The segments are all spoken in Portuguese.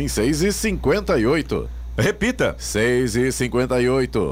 em 6 e 58 Repita. 6 e 58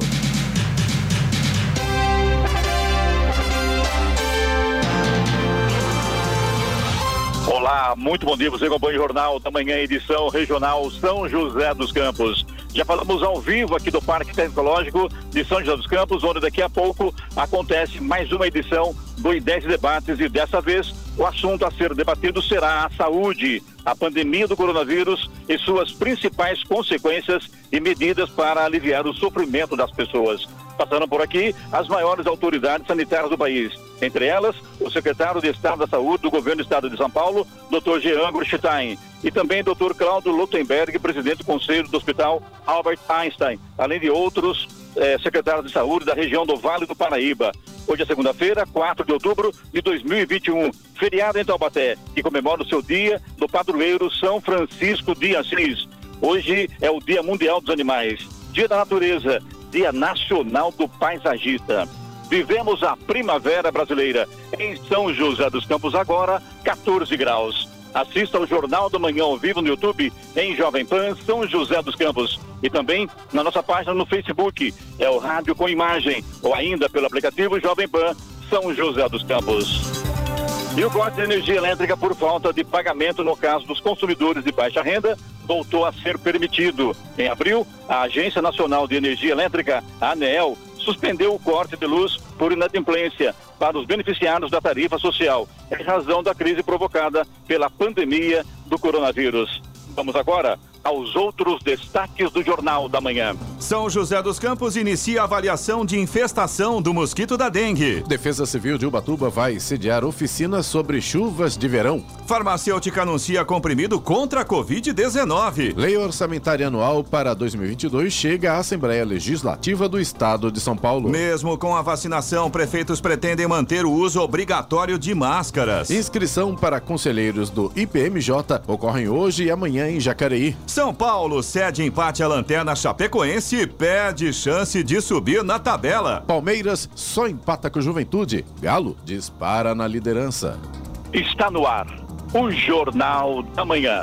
Olá, muito bom dia. Você acompanha o Jornal da Manhã, edição regional São José dos Campos. Já falamos ao vivo aqui do Parque Tecnológico de São José dos Campos, onde daqui a pouco acontece mais uma edição do I10 Debates e dessa vez o assunto a ser debatido será a saúde, a pandemia do coronavírus e suas principais consequências e medidas para aliviar o sofrimento das pessoas. Passando por aqui as maiores autoridades sanitárias do país, entre elas o secretário de Estado da Saúde do Governo do Estado de São Paulo, Dr. Jean Gurstein, e também Dr. Cláudio Lutemberg, presidente do Conselho do Hospital Albert Einstein, além de outros eh, secretários de saúde da região do Vale do Paraíba. Hoje é segunda-feira, 4 de outubro de 2021, feriado em Taubaté, que comemora o seu dia do padroeiro São Francisco de Assis. Hoje é o Dia Mundial dos Animais, Dia da Natureza, Dia Nacional do Paisagista. Vivemos a primavera brasileira. Em São José dos Campos, agora, 14 graus. Assista ao Jornal do Manhã ao vivo no YouTube, em Jovem Pan São José dos Campos. E também na nossa página no Facebook, é o Rádio com Imagem, ou ainda pelo aplicativo Jovem Pan São José dos Campos. E o corte de energia elétrica por falta de pagamento no caso dos consumidores de baixa renda voltou a ser permitido. Em abril, a Agência Nacional de Energia Elétrica, a ANEEL, suspendeu o corte de luz por inadimplência para os beneficiários da tarifa social, em razão da crise provocada pela pandemia do coronavírus. Vamos agora aos outros destaques do Jornal da Manhã. São José dos Campos inicia a avaliação de infestação do mosquito da dengue. Defesa Civil de Ubatuba vai sediar oficina sobre chuvas de verão. Farmacêutica anuncia comprimido contra a Covid-19. Lei orçamentária anual para 2022 chega à Assembleia Legislativa do Estado de São Paulo. Mesmo com a vacinação, prefeitos pretendem manter o uso obrigatório de máscaras. Inscrição para conselheiros do IPMJ ocorrem hoje e amanhã em Jacareí. São Paulo cede empate à lanterna Chapecoense e perde chance de subir na tabela. Palmeiras só empata com Juventude. Galo dispara na liderança. Está no ar o Jornal da Manhã.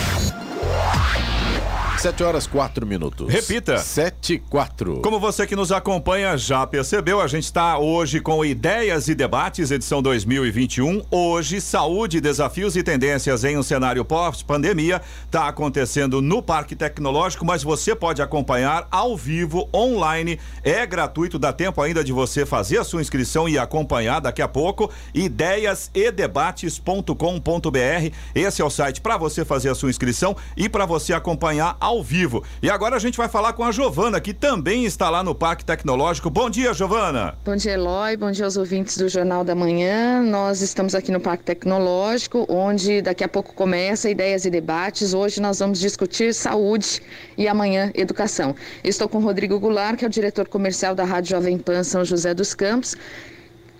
Sete horas, quatro minutos. Repita. Sete, quatro. Como você que nos acompanha já percebeu, a gente está hoje com Ideias e Debates, edição 2021. Hoje, saúde, desafios e tendências em um cenário pós-pandemia. Está acontecendo no Parque Tecnológico, mas você pode acompanhar ao vivo, online. É gratuito, dá tempo ainda de você fazer a sua inscrição e acompanhar daqui a pouco. Ideiasedebates.com.br. Esse é o site para você fazer a sua inscrição e para você acompanhar ao vivo. E agora a gente vai falar com a Giovana, que também está lá no Parque Tecnológico. Bom dia, Giovana. Bom dia, Eloy. Bom dia aos ouvintes do Jornal da Manhã. Nós estamos aqui no Parque Tecnológico, onde daqui a pouco começa ideias e debates. Hoje nós vamos discutir saúde e amanhã educação. Estou com Rodrigo Goulart, que é o diretor comercial da Rádio Jovem Pan São José dos Campos.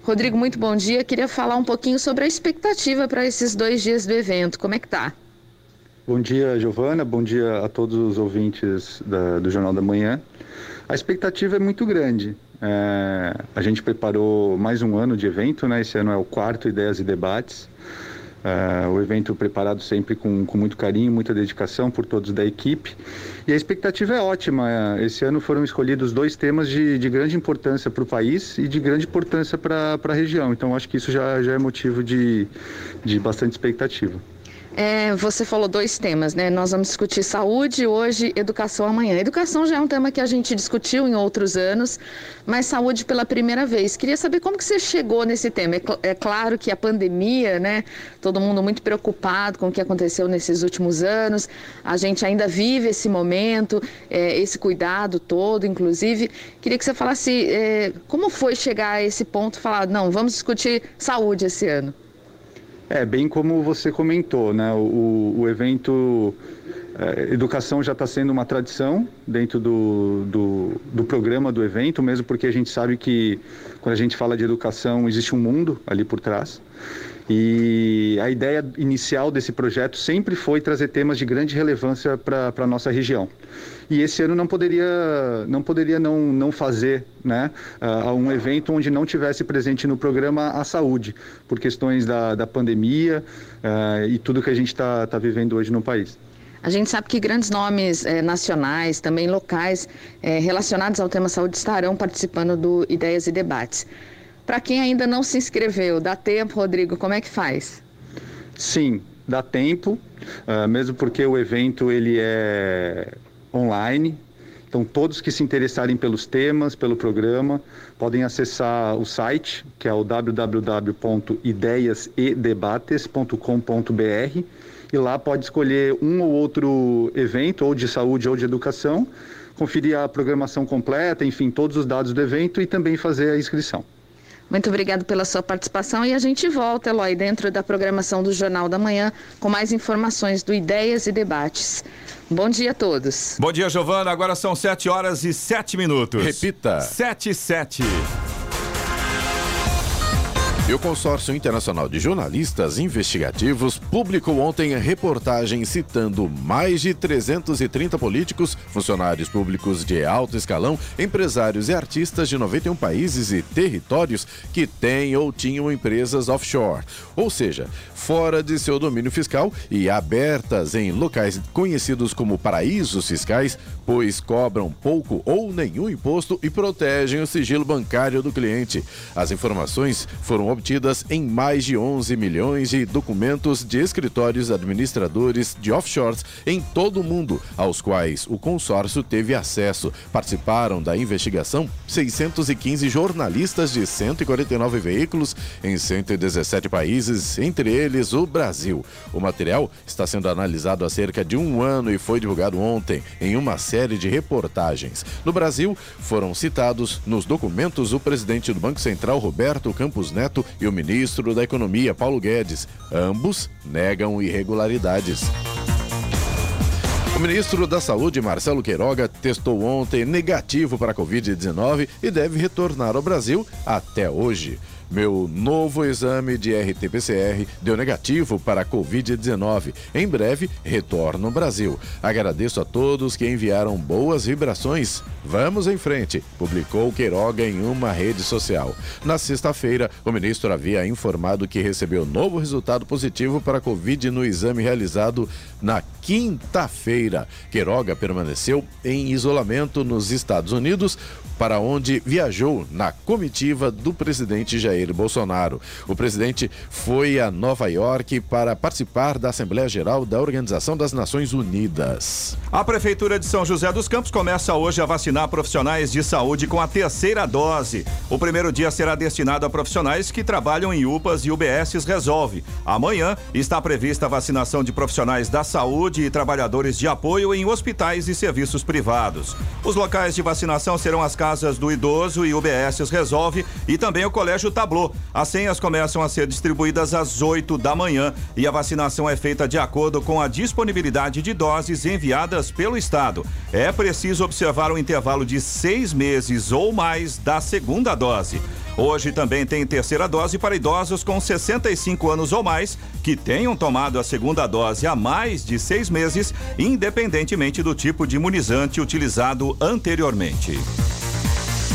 Rodrigo, muito bom dia. Queria falar um pouquinho sobre a expectativa para esses dois dias do evento. Como é que tá? Bom dia, Giovana. Bom dia a todos os ouvintes da, do Jornal da Manhã. A expectativa é muito grande. É, a gente preparou mais um ano de evento, né? Esse ano é o quarto Ideias e Debates. É, o evento preparado sempre com, com muito carinho, muita dedicação por todos da equipe. E a expectativa é ótima. É, esse ano foram escolhidos dois temas de, de grande importância para o país e de grande importância para a região. Então, acho que isso já, já é motivo de, de bastante expectativa. É, você falou dois temas, né? Nós vamos discutir saúde hoje, educação amanhã. Educação já é um tema que a gente discutiu em outros anos, mas saúde pela primeira vez. Queria saber como que você chegou nesse tema. É, cl é claro que a pandemia, né? Todo mundo muito preocupado com o que aconteceu nesses últimos anos. A gente ainda vive esse momento, é, esse cuidado todo, inclusive. Queria que você falasse é, como foi chegar a esse ponto, falar, não, vamos discutir saúde esse ano. É, bem como você comentou, né? O, o evento É, educação já está sendo uma tradição dentro do, do, do, programa do evento, mesmo porque a gente sabe que quando a gente fala de educação existe um mundo ali por trás. E a ideia inicial desse projeto sempre foi trazer temas de grande relevância para a nossa região. E esse ano não poderia não, poderia não, não fazer né, uh, um evento onde não tivesse presente no programa a saúde, por questões da, da pandemia uh, e tudo que a gente está tá vivendo hoje no país. A gente sabe que grandes nomes eh, nacionais, também locais, eh, relacionados ao tema saúde estarão participando do Ideias e Debates. Para quem ainda não se inscreveu, dá tempo, Rodrigo? Como é que faz? Sim, dá tempo, uh, mesmo porque o evento ele é online. Então, todos que se interessarem pelos temas, pelo programa, podem acessar o site, que é o www.ideiasedebates.com.br e lá pode escolher um ou outro evento, ou de saúde ou de educação, conferir a programação completa, enfim, todos os dados do evento e também fazer a inscrição. Muito obrigado pela sua participação e a gente volta, Eloy, dentro da programação do Jornal da Manhã com mais informações do Ideias e Debates. Bom dia a todos. Bom dia, Giovana. Agora são 7 horas e 7 minutos. Repita. 7 e 7. E o Consórcio Internacional de Jornalistas Investigativos publicou ontem a reportagem citando mais de 330 políticos, funcionários públicos de alto escalão, empresários e artistas de 91 países e territórios que têm ou tinham empresas offshore, ou seja, fora de seu domínio fiscal e abertas em locais conhecidos como paraísos fiscais, pois cobram pouco ou nenhum imposto e protegem o sigilo bancário do cliente. As informações foram obtidas em mais de 11 milhões de documentos de escritórios administradores de offshores em todo o mundo, aos quais o consórcio teve acesso. Participaram da investigação 615 jornalistas de 149 veículos em 117 países, entre eles o Brasil. O material está sendo analisado há cerca de um ano e foi divulgado ontem em uma série de reportagens. No Brasil, foram citados nos documentos o presidente do Banco Central, Roberto Campos Neto, e o ministro da Economia, Paulo Guedes. Ambos negam irregularidades. O ministro da Saúde, Marcelo Queiroga, testou ontem negativo para a Covid-19 e deve retornar ao Brasil até hoje. Meu novo exame de RT-PCR deu negativo para a Covid-19. Em breve, retorno ao Brasil. Agradeço a todos que enviaram boas vibrações. Vamos em frente, publicou Queiroga em uma rede social. Na sexta-feira, o ministro havia informado que recebeu novo resultado positivo para a Covid no exame realizado na quinta-feira. Queiroga permaneceu em isolamento nos Estados Unidos, para onde viajou na comitiva do presidente Jair Bolsonaro. O presidente foi a Nova York para participar da Assembleia Geral da Organização das Nações Unidas. A Prefeitura de São José dos Campos começa hoje a vacinar profissionais de saúde com a terceira dose. O primeiro dia será destinado a profissionais que trabalham em UPAs e UBSs Resolve. Amanhã está prevista a vacinação de profissionais da saúde e trabalhadores de apoio em hospitais e serviços privados. Os locais de vacinação serão as casas Casas do Idoso e UBS Resolve e também o Colégio Tablô. As senhas começam a ser distribuídas às 8 da manhã e a vacinação é feita de acordo com a disponibilidade de doses enviadas pelo Estado. É preciso observar um intervalo de seis meses ou mais da segunda dose. Hoje também tem terceira dose para idosos com 65 anos ou mais que tenham tomado a segunda dose há mais de seis meses, independentemente do tipo de imunizante utilizado anteriormente.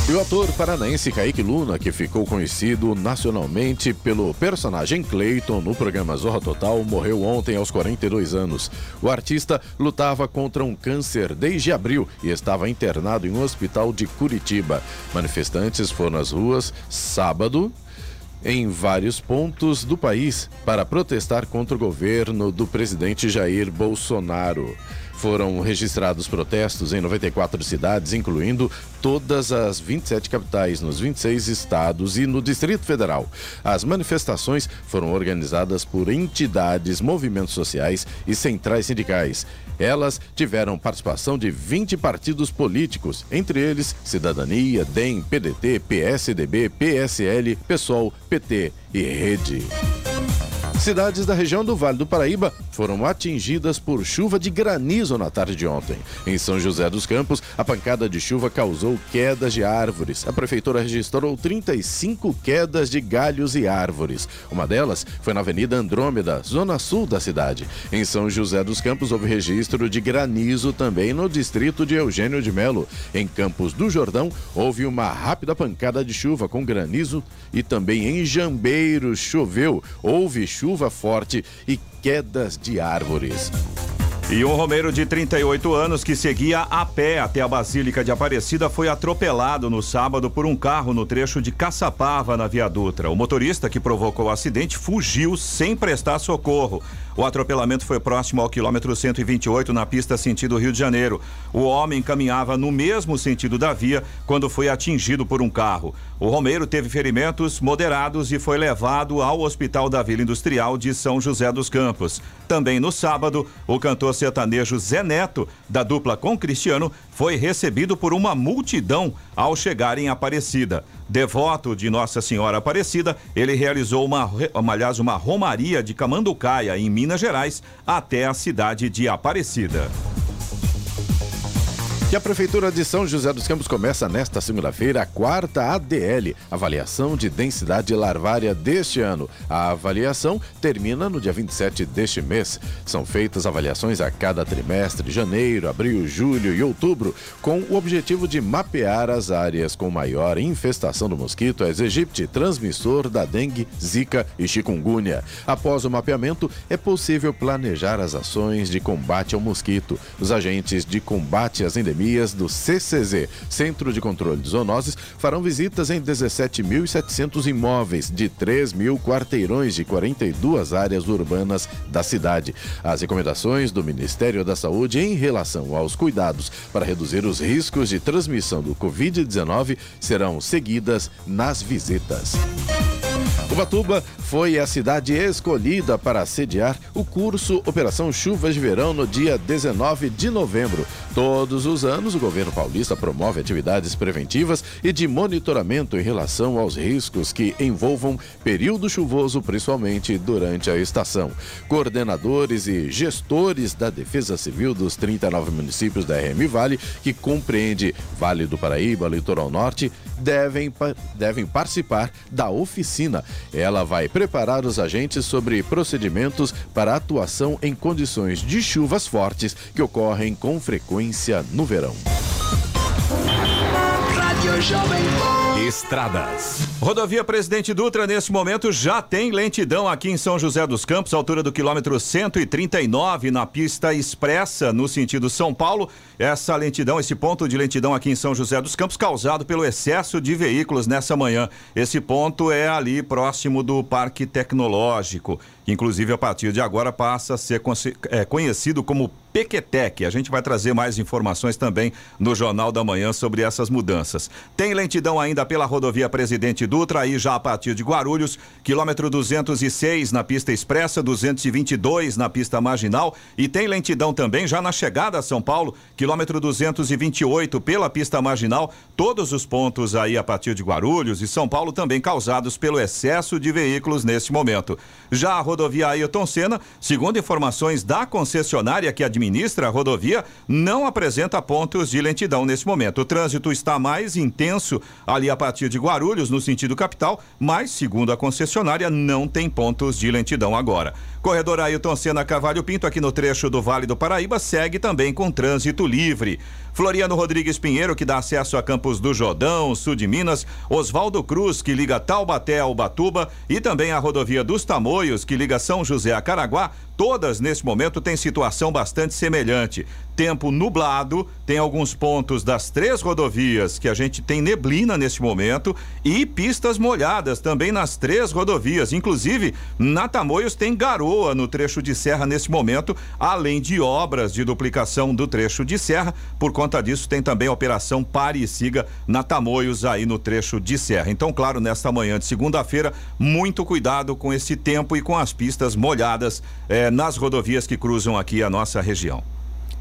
E o ator paranaense Kaique Luna, que ficou conhecido nacionalmente pelo personagem Clayton no programa Zorra Total, morreu ontem aos 42 anos. O artista lutava contra um câncer desde abril e estava internado em um hospital de Curitiba. Manifestantes foram às ruas sábado em vários pontos do país para protestar contra o governo do presidente Jair Bolsonaro. Foram registrados protestos em 94 cidades, incluindo todas as 27 capitais, nos 26 estados e no Distrito Federal. As manifestações foram organizadas por entidades, movimentos sociais e centrais sindicais. Elas tiveram participação de 20 partidos políticos, entre eles Cidadania, DEM, PDT, PSDB, PSL, PSOL, PT e Rede. Cidades da região do Vale do Paraíba foram atingidas por chuva de granizo na tarde de ontem. Em São José dos Campos, a pancada de chuva causou quedas de árvores. A prefeitura registrou 35 quedas de galhos e árvores. Uma delas foi na Avenida Andrômeda, zona sul da cidade. Em São José dos Campos, houve registro de granizo também no distrito de Eugênio de Melo. Em Campos do Jordão, houve uma rápida pancada de chuva com granizo e também em Jambeiro choveu. Houve chuva chuva forte e quedas de árvores. E um romeiro de 38 anos que seguia a pé até a Basílica de Aparecida foi atropelado no sábado por um carro no trecho de Caçapava, na Via Dutra. O motorista que provocou o acidente fugiu sem prestar socorro. O atropelamento foi próximo ao quilômetro 128 na pista sentido Rio de Janeiro. O homem caminhava no mesmo sentido da via quando foi atingido por um carro. O Romeiro teve ferimentos moderados e foi levado ao Hospital da Vila Industrial de São José dos Campos. Também no sábado, o cantor sertanejo Zé Neto, da dupla com Cristiano, foi recebido por uma multidão ao chegar em Aparecida. Devoto de Nossa Senhora Aparecida, ele realizou uma, aliás, uma romaria de Camanducaia, em Minas Gerais, até a cidade de Aparecida. Que a Prefeitura de São José dos Campos começa nesta segunda-feira a quarta ADL, avaliação de densidade larvária deste ano. A avaliação termina no dia 27 deste mês. São feitas avaliações a cada trimestre, janeiro, abril, julho e outubro, com o objetivo de mapear as áreas com maior infestação do mosquito Aedes aegypti, transmissor da dengue, zika e chikungunya. Após o mapeamento, é possível planejar as ações de combate ao mosquito. Os agentes de combate às endemias endemias do CCZ, Centro de Controle de Zoonoses, farão visitas em 17.700 imóveis de 3 mil quarteirões de 42 áreas urbanas da cidade. As recomendações do Ministério da Saúde em relação aos cuidados para reduzir os riscos de transmissão do Covid-19 serão seguidas nas visitas. Ubatuba foi a cidade escolhida para sediar o curso Operação Chuvas de Verão no dia 19 de novembro. Todos os anos, o governo paulista promove atividades preventivas e de monitoramento em relação aos riscos que envolvam período chuvoso, principalmente durante a estação. Coordenadores e gestores da Defesa Civil dos 39 municípios da RM Vale, que compreende Vale do Paraíba, Litoral Norte, devem, devem participar da oficina. Ela vai preparar os agentes sobre procedimentos para atuação em condições de chuvas fortes que ocorrem com frequência no verão. Rádio Jovem Estradas. Rodovia Presidente Dutra, nesse momento, já tem lentidão aqui em São José dos Campos, altura do quilômetro 139, na pista expressa, no sentido São Paulo. Essa lentidão, esse ponto de lentidão aqui em São José dos Campos, causado pelo excesso de veículos nessa manhã. Esse ponto é ali próximo do Parque Tecnológico, inclusive a partir de agora passa a ser é, conhecido como Pequetec. A gente vai trazer mais informações também no Jornal da Manhã sobre essas mudanças. Tem lentidão ainda pela rodovia Presidente Dutra, aí já a partir de Guarulhos, quilômetro 206 na pista expressa, 222 na pista marginal e tem lentidão também já na chegada a São Paulo, quilômetro 228 pela pista marginal. Todos os pontos aí a partir de Guarulhos e São Paulo também causados pelo excesso de veículos neste momento. Já a rodovia Ailton Senna, segundo informações da concessionária que administra administra a rodovia não apresenta pontos de lentidão nesse momento. O trânsito está mais intenso ali a partir de Guarulhos, no sentido capital, mas, segundo a concessionária, não tem pontos de lentidão agora. Corredor Ailton Senna Cavalho Pinto, aqui no trecho do Vale do Paraíba, segue também com trânsito livre. Floriano Rodrigues Pinheiro, que dá acesso a Campos do Jordão, sul de Minas, Oswaldo Cruz, que liga Taubaté a Ubatuba, e também a rodovia dos Tamoios, que liga São José a Caraguá, todas nesse momento têm situação bastante semelhante tempo nublado, tem alguns pontos das três rodovias que a gente tem neblina neste momento e pistas molhadas também nas três rodovias. Inclusive, na Tamoios tem garoa no trecho de serra neste momento, além de obras de duplicação do trecho de serra. Por conta disso, tem também a operação Pare e Siga na Tamoios aí no trecho de serra. Então, claro, nesta manhã de segunda-feira, muito cuidado com esse tempo e com as pistas molhadas eh, nas rodovias que cruzam aqui a nossa região.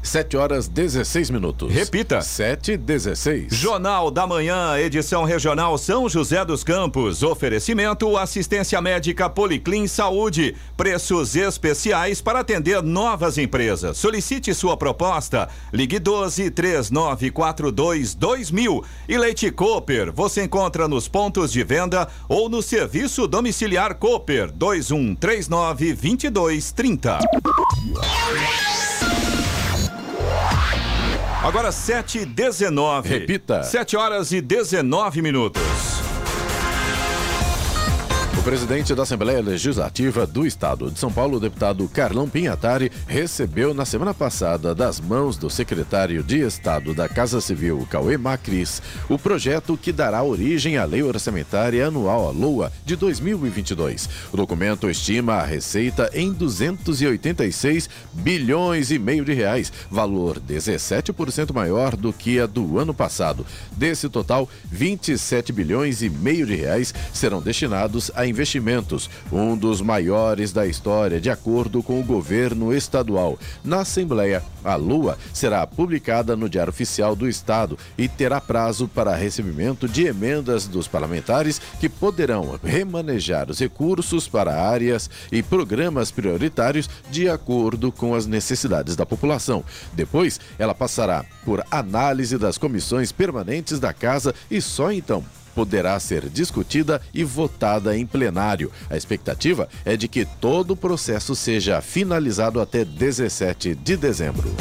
7 horas 16 minutos. Repita. 7 16. Jornal da Manhã, edição regional São José dos Campos. Oferecimento assistência médica Policlin Saúde. Preços especiais para atender novas empresas. Solicite sua proposta. Ligue 12 3942 2000. E Leite Cooper, você encontra nos pontos de venda ou no serviço domiciliar Cooper 2139 2230. Agora 7 e 19. Repita. 7 horas e 19 minutos presidente da Assembleia Legislativa do Estado de São Paulo, o deputado Carlão Pinhatari, recebeu na semana passada, das mãos do secretário de Estado da Casa Civil, Cauê Macris, o projeto que dará origem à Lei Orçamentária Anual, a LOA, de 2022. O documento estima a receita em 286 bilhões e meio de reais, valor 17% maior do que a do ano passado. Desse total, 27 bilhões e meio de reais serão destinados a investimentos, um dos maiores da história, de acordo com o governo estadual. Na Assembleia, a Lua será publicada no Diário Oficial do Estado e terá prazo para recebimento de emendas dos parlamentares que poderão remanejar os recursos para áreas e programas prioritários de acordo com as necessidades da população. Depois, ela passará por análise das comissões permanentes da Casa e só então poderá ser discutida e votada em plenário. A expectativa é de que todo o processo seja finalizado até 17 de dezembro.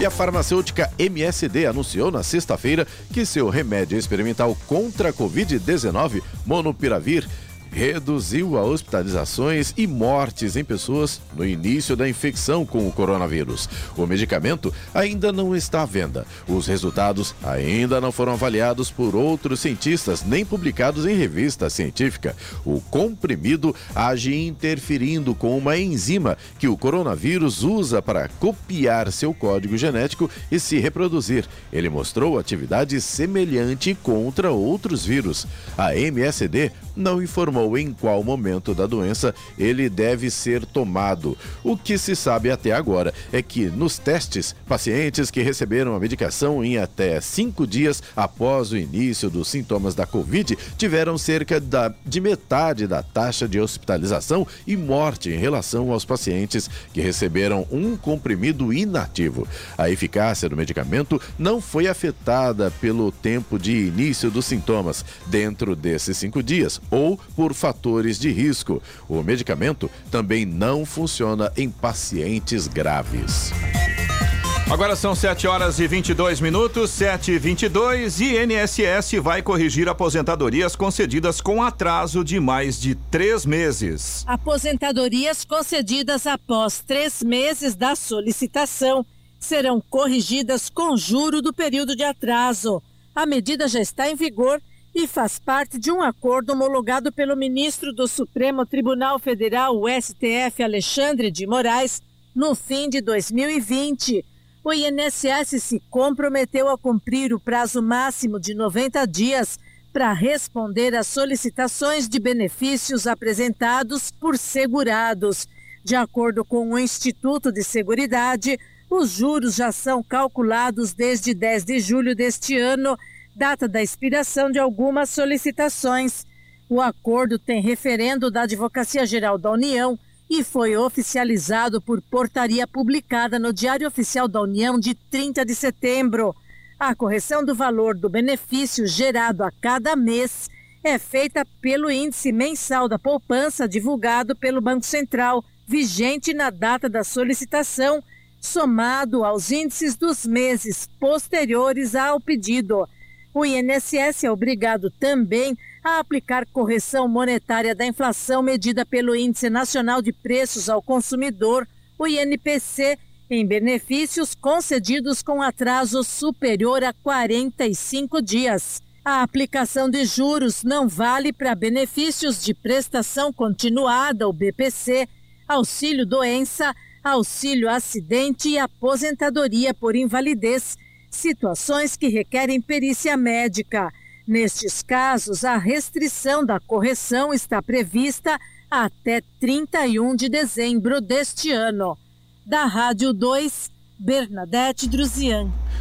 E a farmacêutica MSD anunciou na sexta-feira que seu remédio experimental contra a Covid-19, Monopiravir, reduziu as hospitalizações e mortes em pessoas no início da infecção com o coronavírus. O medicamento ainda não está à venda. Os resultados ainda não foram avaliados por outros cientistas nem publicados em revista científica. O comprimido age interferindo com uma enzima que o coronavírus usa para copiar seu código genético e se reproduzir. Ele mostrou atividade semelhante contra outros vírus. A MSD não informou em qual momento da doença ele deve ser tomado. O que se sabe até agora é que, nos testes, pacientes que receberam a medicação em até cinco dias após o início dos sintomas da Covid tiveram cerca da, de metade da taxa de hospitalização e morte em relação aos pacientes que receberam um comprimido inativo. A eficácia do medicamento não foi afetada pelo tempo de início dos sintomas dentro desses cinco dias ou por fatores de risco. O medicamento também não funciona em pacientes graves. Agora são 7 horas e 22 minutos, 7 e 22 e INSS vai corrigir aposentadorias concedidas com atraso de mais de três meses. Aposentadorias concedidas após três meses da solicitação serão corrigidas com juro do período de atraso. A medida já está em vigor e faz parte de um acordo homologado pelo ministro do Supremo Tribunal Federal, o STF, Alexandre de Moraes, no fim de 2020. O INSS se comprometeu a cumprir o prazo máximo de 90 dias para responder às solicitações de benefícios apresentados por segurados. De acordo com o Instituto de Seguridade, os juros já são calculados desde 10 de julho deste ano data da expiração de algumas solicitações. O acordo tem referendo da Advocacia Geral da União e foi oficializado por portaria publicada no Diário Oficial da União de 30 de setembro. A correção do valor do benefício gerado a cada mês é feita pelo índice mensal da poupança divulgado pelo Banco Central, vigente na data da solicitação, somado aos índices dos meses posteriores ao pedido. O INSS é obrigado também a aplicar correção monetária da inflação medida pelo Índice Nacional de Preços ao Consumidor, o INPC, em benefícios concedidos com atraso superior a 45 dias. A aplicação de juros não vale para benefícios de prestação continuada, o BPC, auxílio doença, auxílio acidente e aposentadoria por invalidez situações que requerem perícia médica. Nestes casos, a restrição da correção está prevista até 31 de dezembro deste ano. Da Rádio 2, Bernadette Druzian.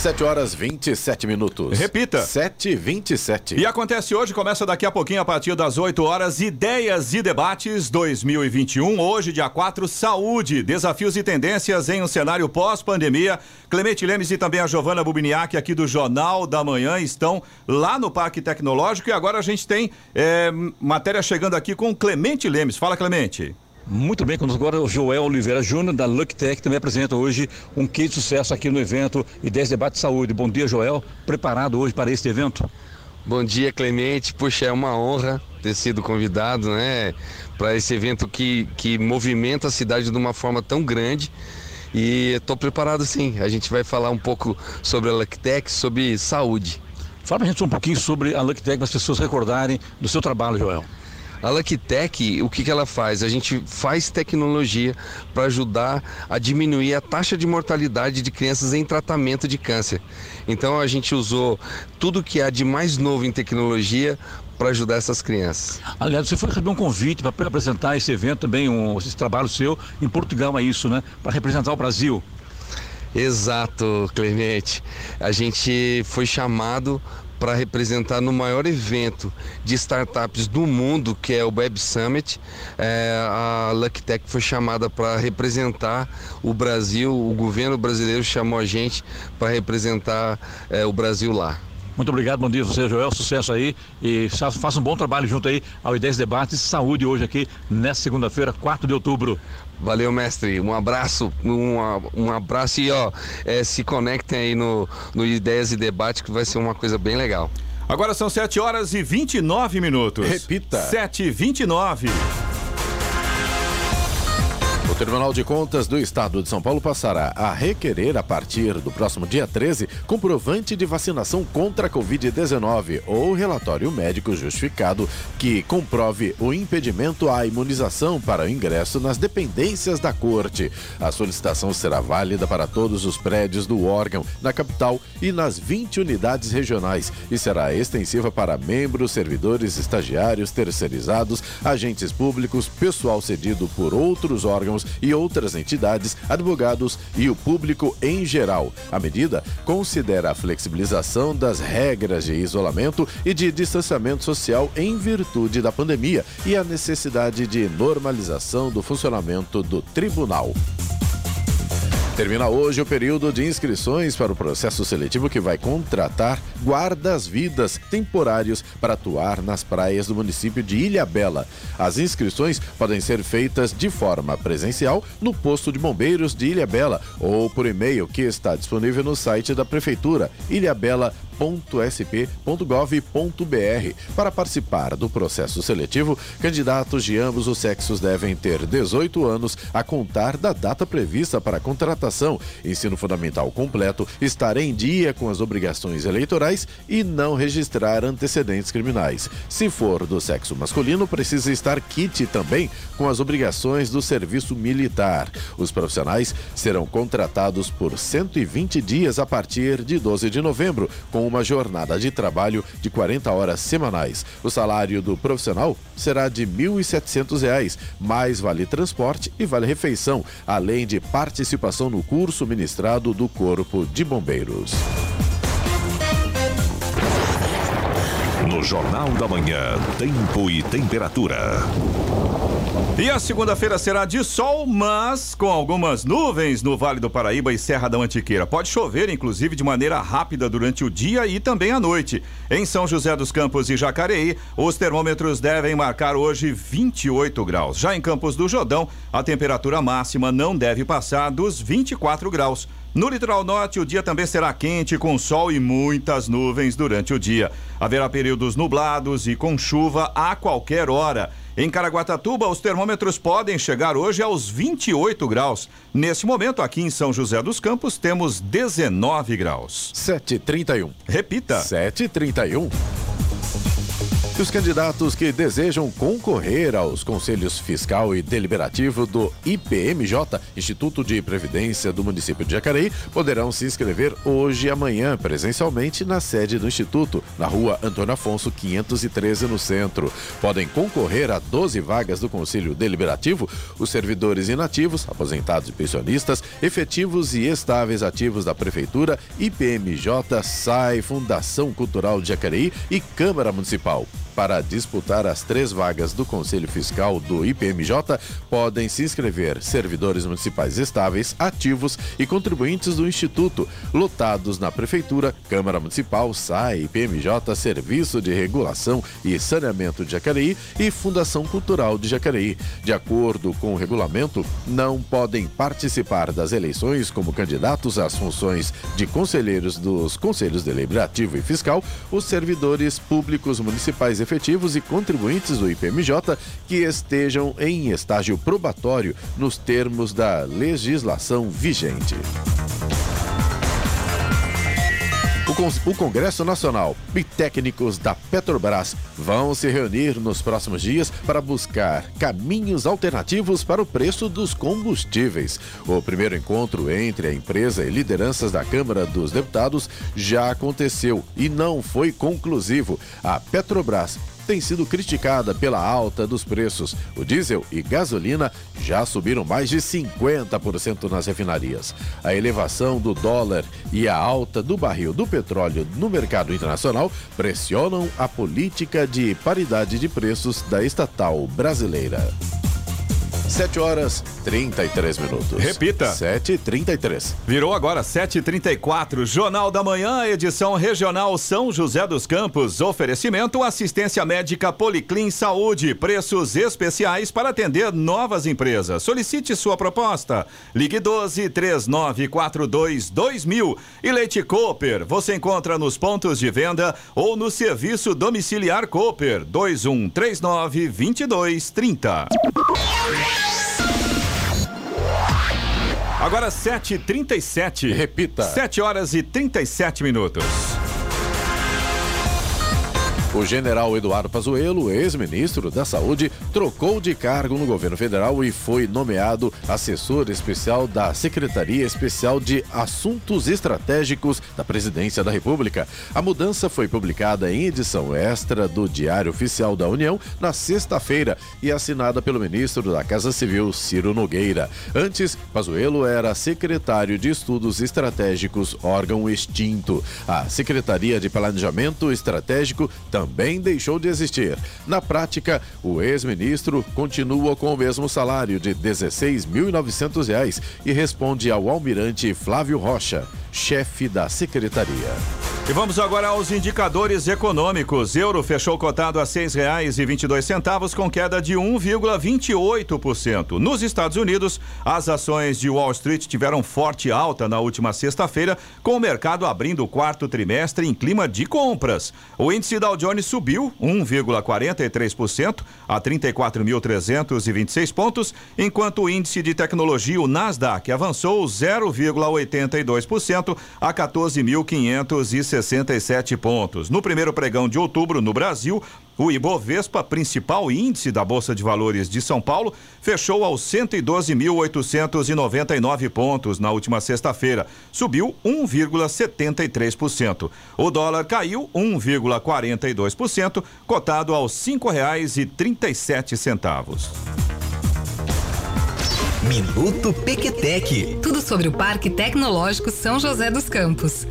7 horas 27 minutos. Repita. 7 e 27. E acontece hoje, começa daqui a pouquinho, a partir das 8 horas, Ideias e Debates 2021. Hoje, dia 4, Saúde, Desafios e Tendências em um cenário pós-pandemia. Clemente Lemes e também a Giovana Bubiniak, aqui do Jornal da Manhã, estão lá no Parque Tecnológico. E agora a gente tem é, matéria chegando aqui com Clemente Lemes. Fala, Clemente. Muito bem, conosco agora o Joel Oliveira Júnior, da LuckTech, também apresenta hoje um kit de sucesso aqui no evento Ideias Debate de Saúde. Bom dia, Joel. Preparado hoje para este evento? Bom dia, Clemente. Puxa, é uma honra ter sido convidado, né, para esse evento que, que movimenta a cidade de uma forma tão grande. E estou preparado sim. A gente vai falar um pouco sobre a LuckTech, sobre saúde. Fala para a gente um pouquinho sobre a LuckTech, para as pessoas recordarem do seu trabalho, Joel. A LuckTech, o que, que ela faz? A gente faz tecnologia para ajudar a diminuir a taxa de mortalidade de crianças em tratamento de câncer. Então a gente usou tudo que há de mais novo em tecnologia para ajudar essas crianças. Aliás, você foi receber um convite para apresentar esse evento também, um, esse trabalho seu em Portugal, é isso, né? Para representar o Brasil. Exato, Clemente. A gente foi chamado para representar no maior evento de startups do mundo, que é o Web Summit. É, a LuckTech foi chamada para representar o Brasil, o governo brasileiro chamou a gente para representar é, o Brasil lá. Muito obrigado, bom dia você, Joel, sucesso aí e faça um bom trabalho junto aí ao Ideias Debates Saúde hoje aqui, nesta segunda-feira, 4 de outubro. Valeu, mestre. Um abraço, um, um abraço e ó, é, se conectem aí no, no Ideias e Debate que vai ser uma coisa bem legal. Agora são 7 horas e 29 minutos. Repita. 7 e 29 Tribunal de Contas do Estado de São Paulo passará a requerer, a partir do próximo dia 13, comprovante de vacinação contra a Covid-19 ou relatório médico justificado que comprove o impedimento à imunização para o ingresso nas dependências da Corte. A solicitação será válida para todos os prédios do órgão, na capital e nas 20 unidades regionais e será extensiva para membros, servidores, estagiários, terceirizados, agentes públicos, pessoal cedido por outros órgãos e outras entidades, advogados e o público em geral. A medida considera a flexibilização das regras de isolamento e de distanciamento social em virtude da pandemia e a necessidade de normalização do funcionamento do tribunal. Termina hoje o período de inscrições para o processo seletivo que vai contratar guardas-vidas temporários para atuar nas praias do município de Ilhabela. As inscrições podem ser feitas de forma presencial no posto de bombeiros de Ilhabela ou por e-mail que está disponível no site da prefeitura ilhabela.com www.sp.gov.br. Para participar do processo seletivo, candidatos de ambos os sexos devem ter 18 anos a contar da data prevista para a contratação, ensino fundamental completo, estar em dia com as obrigações eleitorais e não registrar antecedentes criminais. Se for do sexo masculino, precisa estar kit também com as obrigações do serviço militar. Os profissionais serão contratados por 120 dias a partir de 12 de novembro, com uma jornada de trabalho de 40 horas semanais. O salário do profissional será de R$ 1.700, mais vale transporte e vale refeição, além de participação no curso ministrado do Corpo de Bombeiros. No Jornal da Manhã, Tempo e Temperatura. E a segunda-feira será de sol, mas com algumas nuvens no Vale do Paraíba e Serra da Mantiqueira. Pode chover, inclusive, de maneira rápida durante o dia e também à noite. Em São José dos Campos e Jacareí, os termômetros devem marcar hoje 28 graus. Já em Campos do Jordão, a temperatura máxima não deve passar dos 24 graus. No litoral norte, o dia também será quente, com sol e muitas nuvens durante o dia. Haverá períodos nublados e com chuva a qualquer hora. Em Caraguatatuba, os termômetros podem chegar hoje aos 28 graus. Neste momento, aqui em São José dos Campos, temos 19 graus. 7h31. Repita. 7h31. E os candidatos que desejam concorrer aos conselhos fiscal e deliberativo do IPMJ, Instituto de Previdência do município de Jacareí, poderão se inscrever hoje e amanhã presencialmente na sede do Instituto, na rua Antônio Afonso 513, no centro. Podem concorrer a 12 vagas do Conselho Deliberativo os servidores inativos, aposentados e pensionistas, efetivos e estáveis ativos da Prefeitura, IPMJ, SAI, Fundação Cultural de Jacareí e Câmara Municipal. Para disputar as três vagas do Conselho Fiscal do IPMJ, podem se inscrever servidores municipais estáveis, ativos e contribuintes do Instituto, lotados na Prefeitura, Câmara Municipal, SAI, IPMJ, Serviço de Regulação e Saneamento de Jacareí e Fundação Cultural de Jacareí. De acordo com o regulamento, não podem participar das eleições como candidatos às funções de conselheiros dos Conselhos Deliberativo e Fiscal os servidores públicos municipais efetivos e contribuintes do IPMJ que estejam em estágio probatório nos termos da legislação vigente. O Congresso Nacional e técnicos da Petrobras vão se reunir nos próximos dias para buscar caminhos alternativos para o preço dos combustíveis. O primeiro encontro entre a empresa e lideranças da Câmara dos Deputados já aconteceu e não foi conclusivo. A Petrobras tem sido criticada pela alta dos preços. O diesel e gasolina já subiram mais de 50% nas refinarias. A elevação do dólar e a alta do barril do petróleo no mercado internacional pressionam a política de paridade de preços da estatal brasileira. 7 horas 33 minutos. Repita. 7h33. Virou agora 7h34. Jornal da Manhã, edição regional São José dos Campos. Oferecimento assistência médica Policlin Saúde. Preços especiais para atender novas empresas. Solicite sua proposta. Ligue 12 3942 2000. E Leite Cooper. Você encontra nos pontos de venda ou no serviço domiciliar Cooper 2139 2230. Agora 7h37. Repita. 7 horas e 37 minutos. O general Eduardo Pazuello, ex-ministro da Saúde, trocou de cargo no governo federal e foi nomeado assessor especial da Secretaria Especial de Assuntos Estratégicos da Presidência da República. A mudança foi publicada em edição extra do Diário Oficial da União na sexta-feira e assinada pelo ministro da Casa Civil, Ciro Nogueira. Antes, Pazuello era secretário de Estudos Estratégicos, órgão extinto. A Secretaria de Planejamento Estratégico também também deixou de existir. Na prática, o ex-ministro continua com o mesmo salário de R$ 16.900 e responde ao almirante Flávio Rocha, chefe da secretaria. E vamos agora aos indicadores econômicos. Euro fechou cotado a seis reais e vinte centavos com queda de 1,28%. Nos Estados Unidos, as ações de Wall Street tiveram forte alta na última sexta-feira, com o mercado abrindo o quarto trimestre em clima de compras. O índice Dow Jones subiu 1,43% a 34.326 pontos, enquanto o índice de tecnologia, o Nasdaq, avançou 0,82% 1% a 14.567 pontos. No primeiro pregão de outubro, no Brasil, o Ibovespa, principal índice da Bolsa de Valores de São Paulo, fechou aos 112.899 pontos na última sexta-feira. Subiu 1,73%. O dólar caiu 1,42%, cotado aos R$ 5,37. Minuto Pequetec. Tudo sobre o Parque Tecnológico São José dos Campos.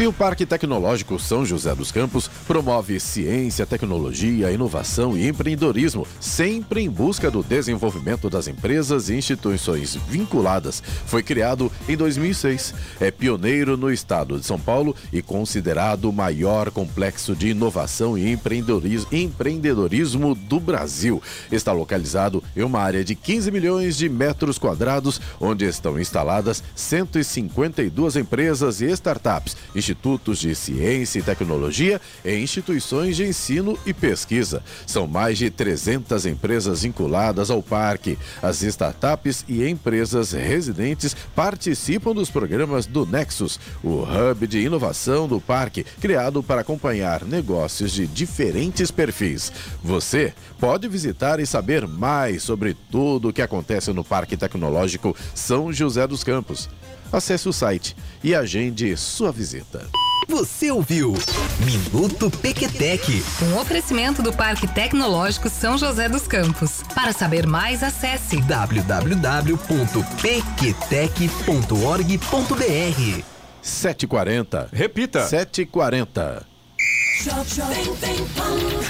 E o Parque Tecnológico São José dos Campos promove ciência, tecnologia, inovação e empreendedorismo, sempre em busca do desenvolvimento das empresas e instituições vinculadas. Foi criado em 2006. É pioneiro no estado de São Paulo e considerado o maior complexo de inovação e empreendedorismo do Brasil. Está localizado em uma área de 15 milhões de metros quadrados, onde estão instaladas 152 empresas e startups institutos de ciência e tecnologia e instituições de ensino e pesquisa. São mais de 300 empresas vinculadas ao parque. As startups e empresas residentes participam dos programas do Nexus, o hub de inovação do parque, criado para acompanhar negócios de diferentes perfis. Você pode visitar e saber mais sobre tudo o que acontece no Parque Tecnológico São José dos Campos. Acesse o site e agende sua visita. Você ouviu Minuto Pequetec. Um oferecimento do Parque Tecnológico São José dos Campos. Para saber mais, acesse www.pequetec.org.br 740. Repita. 740.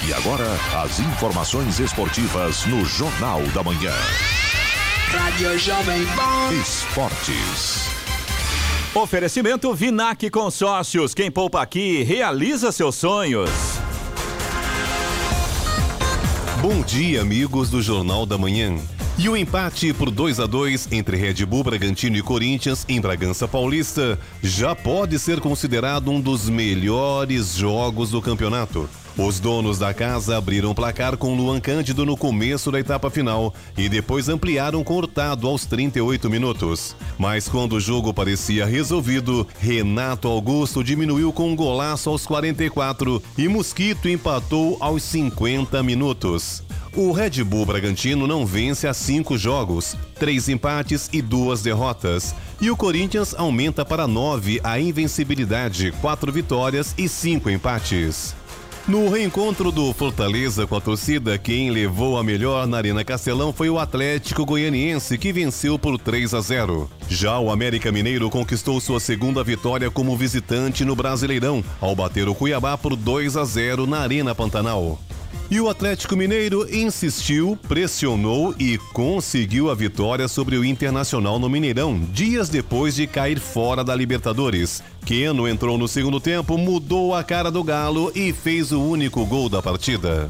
E agora, as informações esportivas no Jornal da Manhã. Rádio Jovem Pan. Esportes. Oferecimento Vinac Consórcios. Quem poupa aqui realiza seus sonhos. Bom dia, amigos do Jornal da Manhã. E o empate por 2 a 2 entre Red Bull Bragantino e Corinthians em Bragança Paulista já pode ser considerado um dos melhores jogos do campeonato. Os donos da casa abriram o placar com Luan Cândido no começo da etapa final e depois ampliaram com Hurtado aos 38 minutos. Mas quando o jogo parecia resolvido, Renato Augusto diminuiu com um golaço aos 44 e Mosquito empatou aos 50 minutos. O Red Bull Bragantino não vence há cinco jogos, três empates e duas derrotas. E o Corinthians aumenta para nove a invencibilidade, quatro vitórias e cinco empates. No reencontro do Fortaleza com a torcida, quem levou a melhor na Arena Castelão foi o Atlético Goianiense, que venceu por 3 a 0. Já o América Mineiro conquistou sua segunda vitória como visitante no Brasileirão, ao bater o Cuiabá por 2 a 0 na Arena Pantanal. E o Atlético Mineiro insistiu, pressionou e conseguiu a vitória sobre o Internacional no Mineirão, dias depois de cair fora da Libertadores. Keno entrou no segundo tempo, mudou a cara do Galo e fez o único gol da partida.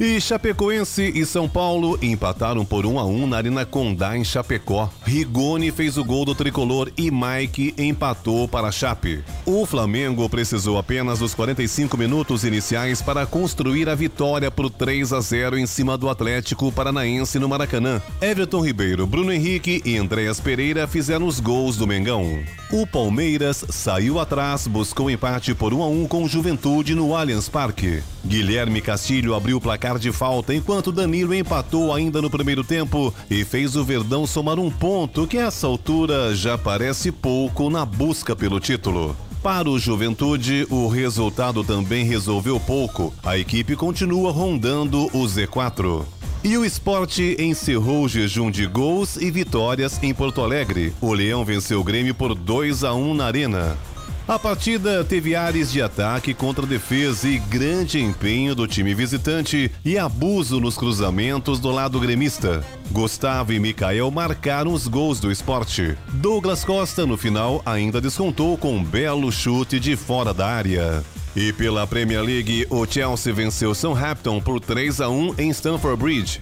E Chapecoense e São Paulo empataram por 1 a 1 na Arena Condá em Chapecó. Rigoni fez o gol do tricolor e Mike empatou para a Chape. O Flamengo precisou apenas dos 45 minutos iniciais para construir a vitória por 3 a 0 em cima do Atlético Paranaense no Maracanã. Everton Ribeiro, Bruno Henrique e Andréas Pereira fizeram os gols do Mengão. O Palmeiras saiu atrás, buscou empate por 1 a 1 com Juventude no Allianz Parque. Guilherme Castilho abriu o placar de falta, enquanto Danilo empatou ainda no primeiro tempo e fez o Verdão somar um ponto que a essa altura já parece pouco na busca pelo título. Para o Juventude, o resultado também resolveu pouco. A equipe continua rondando o Z4. E o esporte encerrou o jejum de gols e vitórias em Porto Alegre. O Leão venceu o Grêmio por 2 a 1 na Arena. A partida teve áreas de ataque contra defesa e grande empenho do time visitante e abuso nos cruzamentos do lado gremista. Gustavo e Mikael marcaram os gols do esporte. Douglas Costa, no final, ainda descontou com um belo chute de fora da área. E pela Premier League, o Chelsea venceu Southampton por 3 a 1 em Stamford Bridge.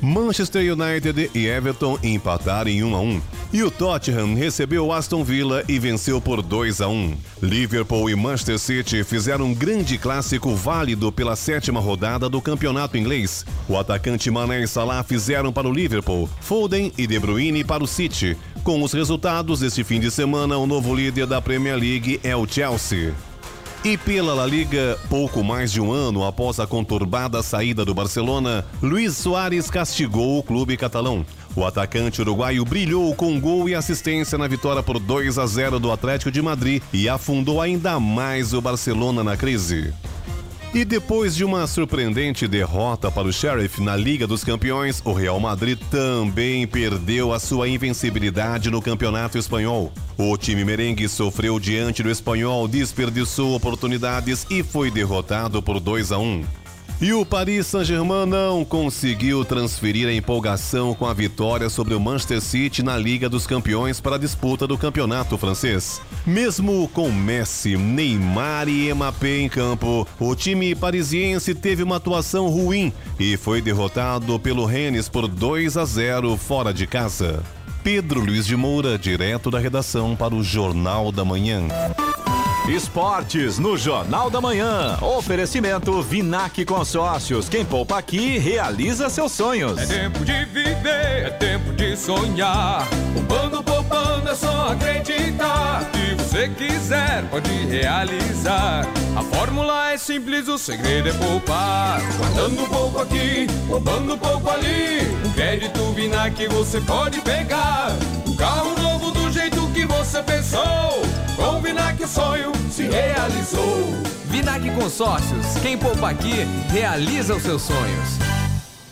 Manchester United e Everton empataram em 1 a 1. E o Tottenham recebeu Aston Villa e venceu por 2 a 1. Liverpool e Manchester City fizeram um grande clássico válido pela sétima rodada do campeonato inglês. O atacante Mané e Salah fizeram para o Liverpool, Foden e De Bruyne para o City. Com os resultados deste fim de semana, o novo líder da Premier League é o Chelsea. E pela La Liga, pouco mais de um ano após a conturbada saída do Barcelona, Luiz Soares castigou o clube catalão. O atacante uruguaio brilhou com gol e assistência na vitória por 2 a 0 do Atlético de Madrid e afundou ainda mais o Barcelona na crise. E depois de uma surpreendente derrota para o Sheriff na Liga dos Campeões, o Real Madrid também perdeu a sua invencibilidade no Campeonato Espanhol. O time merengue sofreu diante do Espanhol, desperdiçou oportunidades e foi derrotado por 2 a 1. E o Paris Saint-Germain não conseguiu transferir a empolgação com a vitória sobre o Manchester City na Liga dos Campeões para a disputa do campeonato francês. Mesmo com Messi, Neymar e Mbappé em campo, o time parisiense teve uma atuação ruim e foi derrotado pelo Rennes por 2 a 0 fora de casa. Pedro Luiz de Moura, direto da redação para o Jornal da Manhã. Esportes no Jornal da Manhã. Oferecimento Vinac Consórcios. Quem poupa aqui realiza seus sonhos. É tempo de viver, é tempo de sonhar. Poupando, poupando, é só acreditar. Se você quiser, pode realizar. A fórmula é simples, o segredo é poupar. Guardando pouco aqui, poupando pouco ali. Um crédito Vinac você pode pegar. Um carro novo você pensou. Com o Vinac o sonho se realizou. Vinac Consórcios, quem poupa aqui, realiza os seus sonhos.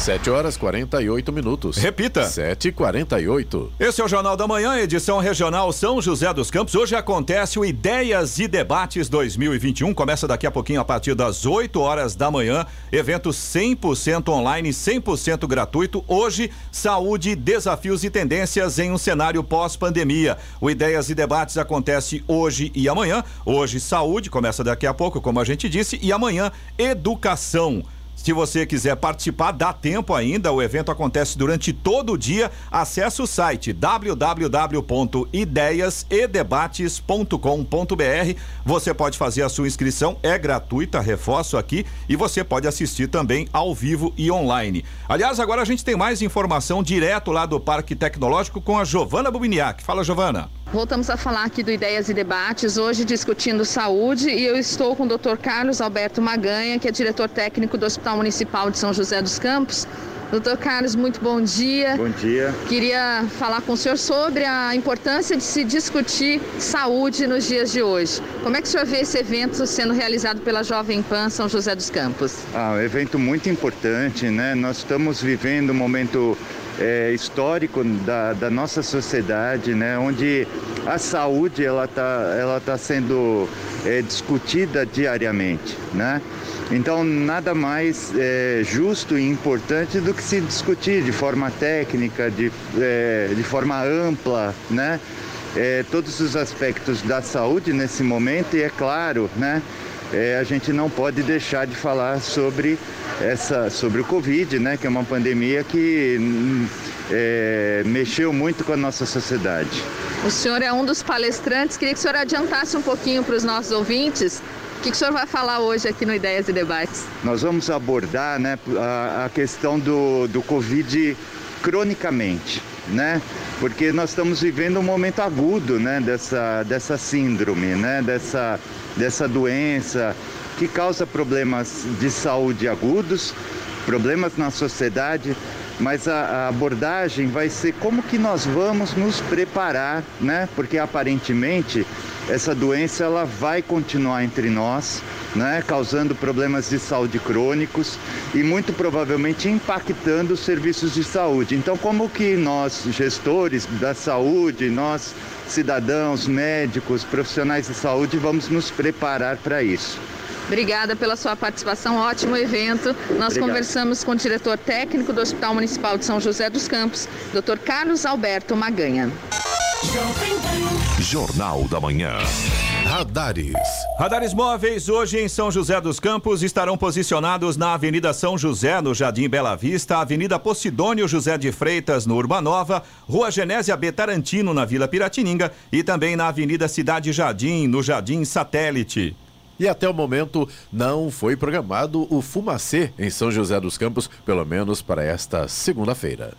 7 horas 48 minutos. Repita. 7h48. Esse é o Jornal da Manhã, edição regional São José dos Campos. Hoje acontece o Ideias e Debates 2021. Começa daqui a pouquinho a partir das 8 horas da manhã. Evento 100% online, 100% gratuito. Hoje, saúde, desafios e tendências em um cenário pós-pandemia. O Ideias e Debates acontece hoje e amanhã. Hoje, saúde, começa daqui a pouco, como a gente disse, e amanhã, educação. Se você quiser participar, dá tempo ainda. O evento acontece durante todo o dia. Acesse o site www.ideiasedebates.com.br. Você pode fazer a sua inscrição, é gratuita, reforço aqui, e você pode assistir também ao vivo e online. Aliás, agora a gente tem mais informação direto lá do Parque Tecnológico com a Giovana Bubiniak. Fala, Giovana. Voltamos a falar aqui do Ideias e Debates, hoje discutindo saúde, e eu estou com o Dr. Carlos Alberto Maganha, que é diretor técnico do Hospital Municipal de São José dos Campos. Doutor Carlos, muito bom dia. Bom dia. Queria falar com o senhor sobre a importância de se discutir saúde nos dias de hoje. Como é que o senhor vê esse evento sendo realizado pela Jovem Pan São José dos Campos? Ah, um evento muito importante, né? Nós estamos vivendo um momento é, histórico da, da, nossa sociedade, né? Onde a saúde ela está ela tá sendo é, discutida diariamente, né? Então, nada mais é, justo e importante do que se discutir de forma técnica, de, é, de forma ampla, né? É, todos os aspectos da saúde nesse momento e, é claro, né? É, a gente não pode deixar de falar sobre essa sobre o Covid, né, que é uma pandemia que hum, é, mexeu muito com a nossa sociedade. O senhor é um dos palestrantes, queria que o senhor adiantasse um pouquinho para os nossos ouvintes o que, que o senhor vai falar hoje aqui no Ideias e Debates? Nós vamos abordar né, a, a questão do, do Covid cronicamente, né? Porque nós estamos vivendo um momento agudo, né, dessa, dessa síndrome, né, dessa, dessa doença que causa problemas de saúde agudos, problemas na sociedade, mas a, a, abordagem vai ser como que nós vamos nos preparar, né? Porque aparentemente essa doença ela vai continuar entre nós, né, causando problemas de saúde crônicos e muito provavelmente impactando os serviços de saúde. Então, como que nós, gestores da saúde, nós cidadãos, médicos, profissionais de saúde, vamos nos preparar para isso? Obrigada pela sua participação, ótimo evento. Nós Obrigado. conversamos com o diretor técnico do Hospital Municipal de São José dos Campos, Dr. Carlos Alberto Maganha. Jornal da Manhã. Radares. Radares móveis hoje em São José dos Campos estarão posicionados na Avenida São José, no Jardim Bela Vista, Avenida Posidônio José de Freitas, no Urbanova, Rua Genésia B. Tarantino, na Vila Piratininga e também na Avenida Cidade Jardim, no Jardim Satélite. E até o momento não foi programado o Fumacê em São José dos Campos, pelo menos para esta segunda-feira.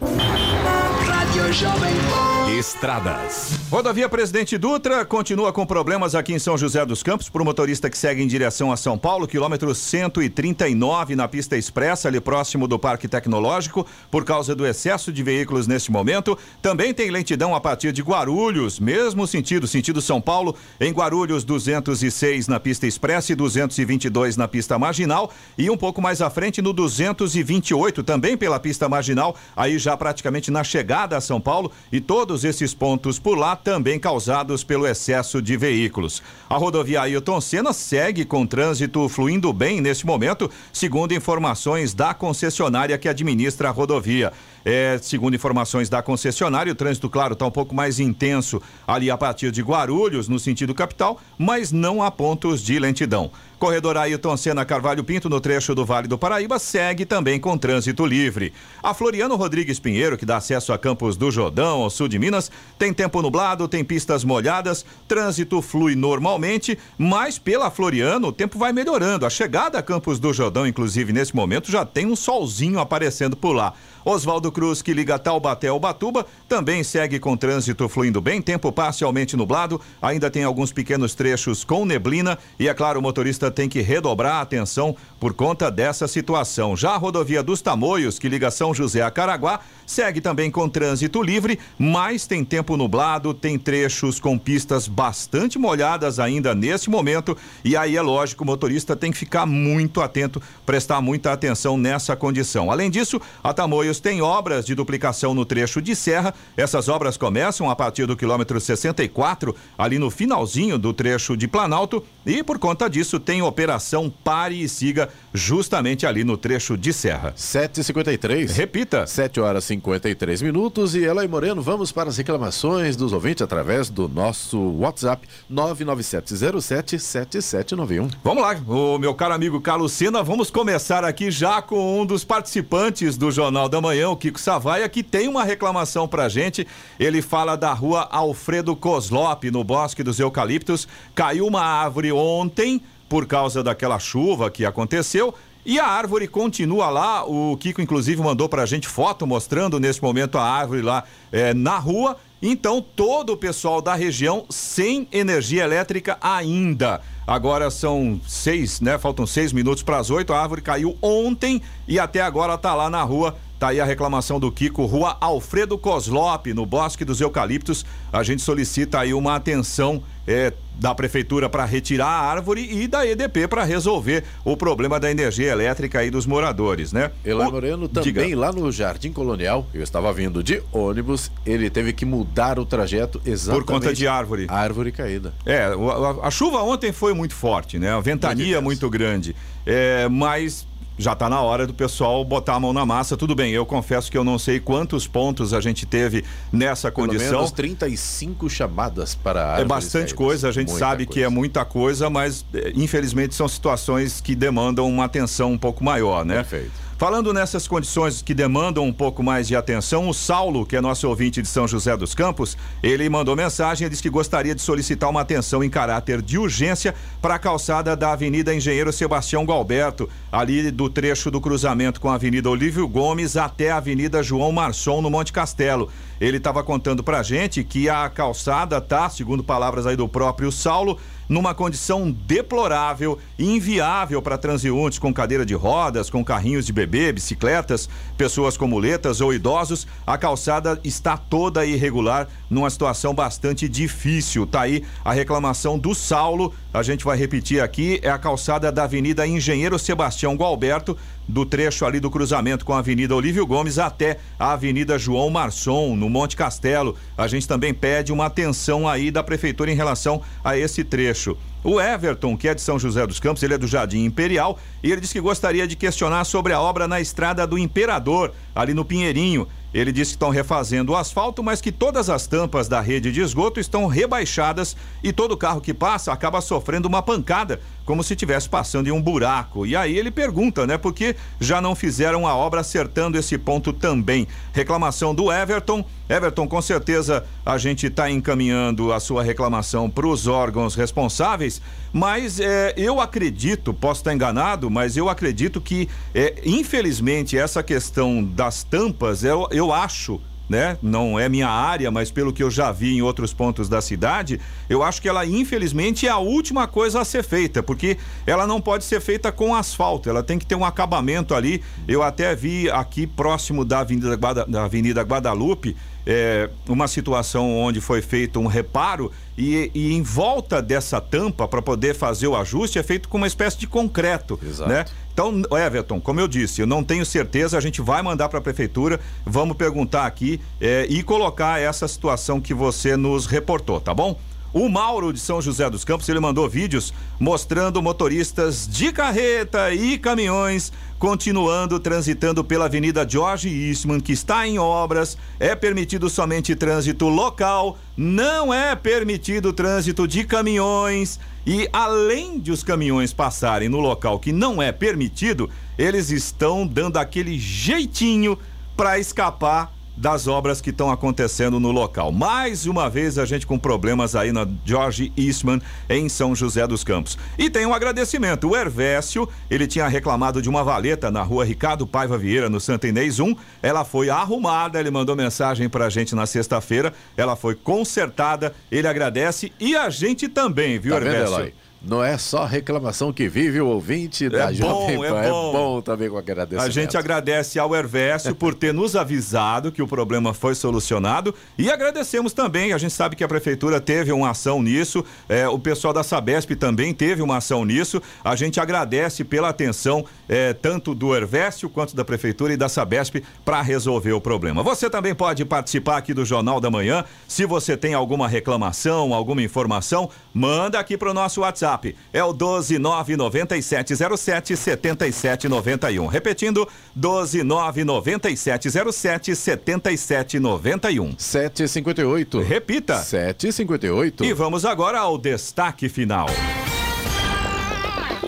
Estradas. Rodovia Presidente Dutra continua com problemas aqui em São José dos Campos para o motorista que segue em direção a São Paulo, quilômetro 139 na pista expressa, ali próximo do Parque Tecnológico, por causa do excesso de veículos neste momento. Também tem lentidão a partir de Guarulhos, mesmo sentido, sentido São Paulo, em Guarulhos 206 na pista expressa e 222 na pista marginal e um pouco mais à frente no 228 também pela pista marginal, aí já praticamente na chegada a São Paulo e todos esses pontos por lá também causados pelo excesso de veículos. A rodovia Ailton Senna segue com trânsito fluindo bem neste momento, segundo informações da concessionária que administra a rodovia. É, segundo informações da concessionária, o trânsito, claro, está um pouco mais intenso ali a partir de Guarulhos, no sentido capital, mas não há pontos de lentidão. Corredor Ailton Senna Carvalho Pinto, no trecho do Vale do Paraíba, segue também com trânsito livre. A Floriano Rodrigues Pinheiro, que dá acesso a Campos do Jordão, ao sul de Minas, tem tempo nublado, tem pistas molhadas, trânsito flui normalmente, mas pela Floriano o tempo vai melhorando. A chegada a Campos do Jordão, inclusive nesse momento, já tem um solzinho aparecendo por lá. Oswaldo Cruz, que liga Taubaté ao Batuba, também segue com trânsito fluindo bem, tempo parcialmente nublado, ainda tem alguns pequenos trechos com neblina e, é claro, o motorista tem que redobrar a atenção por conta dessa situação. Já a rodovia dos Tamoios, que liga São José a Caraguá, segue também com trânsito livre, mas tem tempo nublado, tem trechos com pistas bastante molhadas ainda neste momento, e aí é lógico, o motorista tem que ficar muito atento, prestar muita atenção nessa condição. Além disso, a Tamoios tem obras de duplicação no trecho de serra. Essas obras começam a partir do quilômetro 64, ali no finalzinho do trecho de Planalto, e por conta disso tem operação Pare e Siga justamente ali no trecho de serra. 7h53. Repita. 7 horas 53 minutos. E Eloy Moreno, vamos para as reclamações dos ouvintes através do nosso WhatsApp 997077791. Vamos lá, o meu caro amigo Carlos Sena, vamos começar aqui já com um dos participantes do Jornal da Manhã, o Kiko Savaia, que tem uma reclamação pra gente. Ele fala da rua Alfredo Coslop, no Bosque dos Eucaliptos. Caiu uma árvore ontem por causa daquela chuva que aconteceu. E a árvore continua lá. O Kiko, inclusive, mandou pra gente foto mostrando nesse momento a árvore lá é, na rua. Então, todo o pessoal da região sem energia elétrica ainda. Agora são seis, né? Faltam seis minutos para as oito. A árvore caiu ontem e até agora tá lá na rua. Tá aí a reclamação do Kiko, rua Alfredo Coslop, no Bosque dos Eucaliptos. A gente solicita aí uma atenção é, da prefeitura para retirar a árvore e da EDP para resolver o problema da energia elétrica aí dos moradores, né? Eloy O- Moreno também Diga. lá no Jardim Colonial, eu estava vindo de ônibus, ele teve que mudar o trajeto exatamente Por conta de árvore. Árvore caída. É, o- a, a chuva ontem foi muito forte, né? A ventania muito grande. É, mas já está na hora do pessoal botar a mão na massa. Tudo bem, eu confesso que eu não sei quantos pontos a gente teve nessa Pelo condição. menos 35 chamadas para É bastante caídas. coisa, a gente Muita sabe que é muita coisa, mas eh, infelizmente são situações que demandam uma atenção um pouco maior, né? Perfeito. Falando nessas condições que demandam um pouco mais de atenção, o Saulo, que é nosso ouvinte de São José dos Campos, ele mandou mensagem e disse que gostaria de solicitar uma atenção em caráter de urgência para a calçada da Avenida Engenheiro Sebastião Galberto, ali do trecho do cruzamento com a Avenida Olívio Gomes até a Avenida João Marçom, no Monte Castelo. Ele estava contando pra gente que a calçada tá, segundo palavras aí do próprio Saulo, numa condição deplorável, inviável para transeuntes com cadeira de rodas, com carrinhos de bebê, bicicletas, pessoas com muletas ou idosos. A calçada está toda irregular, numa situação bastante difícil. Tá aí a reclamação do Saulo. A gente vai repetir aqui, é a calçada da Avenida Engenheiro Sebastião Gualberto, do trecho ali do cruzamento com a Avenida Olívio Gomes até a Avenida João Marçom, no Monte Castelo. A gente também pede uma atenção aí da prefeitura em relação a esse trecho. O Everton, que é de São José dos Campos, ele é do Jardim Imperial, e ele disse que gostaria de questionar sobre a obra na Estrada do Imperador, ali no Pinheirinho. Ele disse que estão refazendo o asfalto, mas que todas as tampas da rede de esgoto estão rebaixadas e todo carro que passa acaba sofrendo uma pancada, como se estivesse passando em um buraco. E aí ele pergunta, né, por que já não fizeram a obra acertando esse ponto também? Reclamação do Everton. Everton, com certeza a gente está encaminhando a sua reclamação para os órgãos responsáveis, mas é, eu acredito, posso estar enganado, mas eu acredito que, é, infelizmente, essa questão das tampas, eu, eu acho. Né? Não é minha área, mas pelo que eu já vi em outros pontos da cidade, eu acho que ela, infelizmente, é a última coisa a ser feita, porque ela não pode ser feita com asfalto, ela tem que ter um acabamento ali. Eu até vi aqui próximo da Avenida, Guada, da Avenida Guadalupe é, uma situação onde foi feito um reparo e, e em volta dessa tampa para poder fazer o ajuste é feito com uma espécie de concreto, Exato. né? Então, Everton, como eu disse, eu não tenho certeza, a gente vai mandar para a prefeitura, vamos perguntar aqui é, e colocar essa situação que você nos reportou, tá bom? O Mauro de São José dos Campos, ele mandou vídeos mostrando motoristas de carreta e caminhões continuando transitando pela Avenida George Eastman, que está em obras. É permitido somente trânsito local, não é permitido trânsito de caminhões. E além de os caminhões passarem no local que não é permitido, eles estão dando aquele jeitinho para escapar das obras que estão acontecendo no local. Mais uma vez a gente com problemas aí na George Eastman em São José dos Campos. E tem um agradecimento. O Hervécio, ele tinha reclamado de uma valeta na rua Ricardo Paiva Vieira, no Santa Inês 1. Ela foi arrumada, ele mandou mensagem pra gente na sexta-feira. Ela foi consertada, ele agradece e a gente também, viu, Tá Hervécio? Não é só reclamação que vive o ouvinte da É Jovem bom, é Pan. É bom. bom também com agradecimento. A gente agradece ao Hervécio por ter nos avisado que o problema foi solucionado e agradecemos também. A gente sabe que a prefeitura teve uma ação nisso, é, o pessoal da Sabesp também teve uma ação nisso. A gente agradece pela atenção é, tanto do Hervécio quanto da prefeitura e da Sabesp para resolver o problema. Você também pode participar aqui do Jornal da Manhã. Se você tem alguma reclamação, alguma informação, manda aqui para o nosso WhatsApp. É o 1299707 7791. Repetindo, 1299707 7791. 758. Repita. 758. E vamos agora ao destaque final.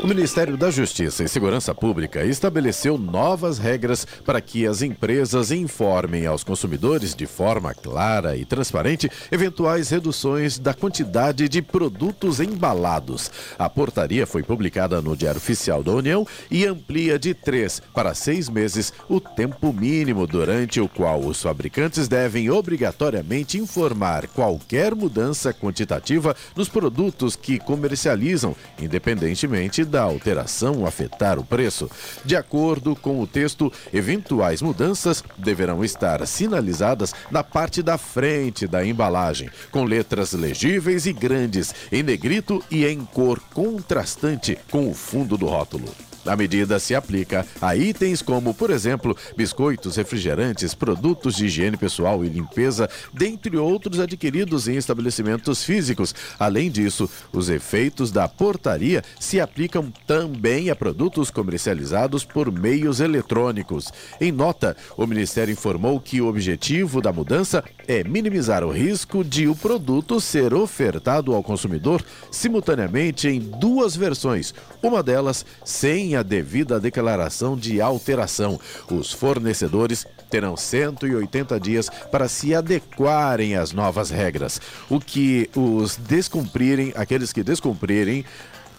O Ministério da Justiça e Segurança Pública estabeleceu novas regras para que as empresas informem aos consumidores de forma clara e transparente eventuais reduções da quantidade de produtos embalados. A portaria foi publicada no Diário Oficial da União e amplia de três para seis meses o tempo mínimo durante o qual os fabricantes devem obrigatoriamente informar qualquer mudança quantitativa nos produtos que comercializam, independentemente da alteração afetar o preço. De acordo com o texto, eventuais mudanças deverão estar sinalizadas na parte da frente da embalagem, com letras legíveis e grandes, em negrito e em cor contrastante com o fundo do rótulo. A medida se aplica a itens como, por exemplo, biscoitos, refrigerantes, produtos de higiene pessoal e limpeza, dentre outros adquiridos em estabelecimentos físicos. Além disso, os efeitos da portaria se aplicam também a produtos comercializados por meios eletrônicos. Em nota, o Ministério informou que o objetivo da mudança é minimizar o risco de o produto ser ofertado ao consumidor simultaneamente em duas versões, uma delas sem a devida declaração de alteração. Os fornecedores terão 180 dias para se adequarem às novas regras. O que os descumprirem, aqueles que descumprirem,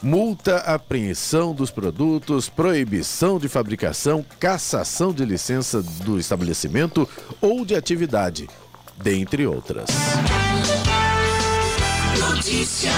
multa, apreensão dos produtos, proibição de fabricação, cassação de licença do estabelecimento ou de atividade, dentre outras. Notícia.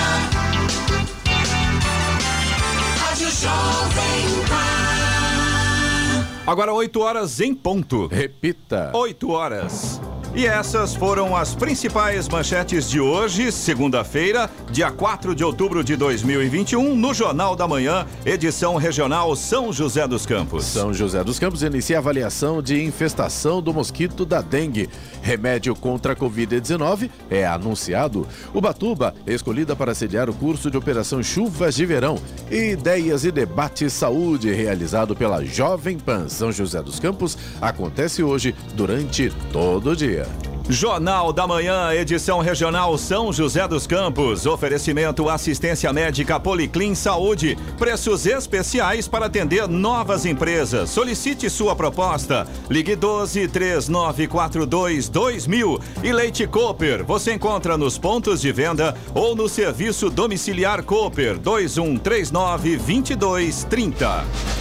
Rádio Jovem Pan. Agora 8 horas em ponto. Repita. 8 horas. E essas foram as principais manchetes de hoje, segunda-feira, dia 4 de outubro de 2021, no Jornal da Manhã, edição regional São José dos Campos. São José dos Campos inicia a avaliação de infestação do mosquito da dengue. Remédio contra a Covid-19 é anunciado. Ubatuba escolhida para sediar o curso de operação Chuvas de Verão. Ideias e debate saúde realizado pela Jovem Pan São José dos Campos acontece hoje durante todo o dia. Jornal da Manhã, edição regional São José dos Campos. Oferecimento assistência médica Policlin Saúde. Preços especiais para atender novas empresas. Solicite sua proposta. Ligue 12 3942 2000. E Leite Cooper. Você encontra nos pontos de venda ou no serviço domiciliar Cooper 2139 2230.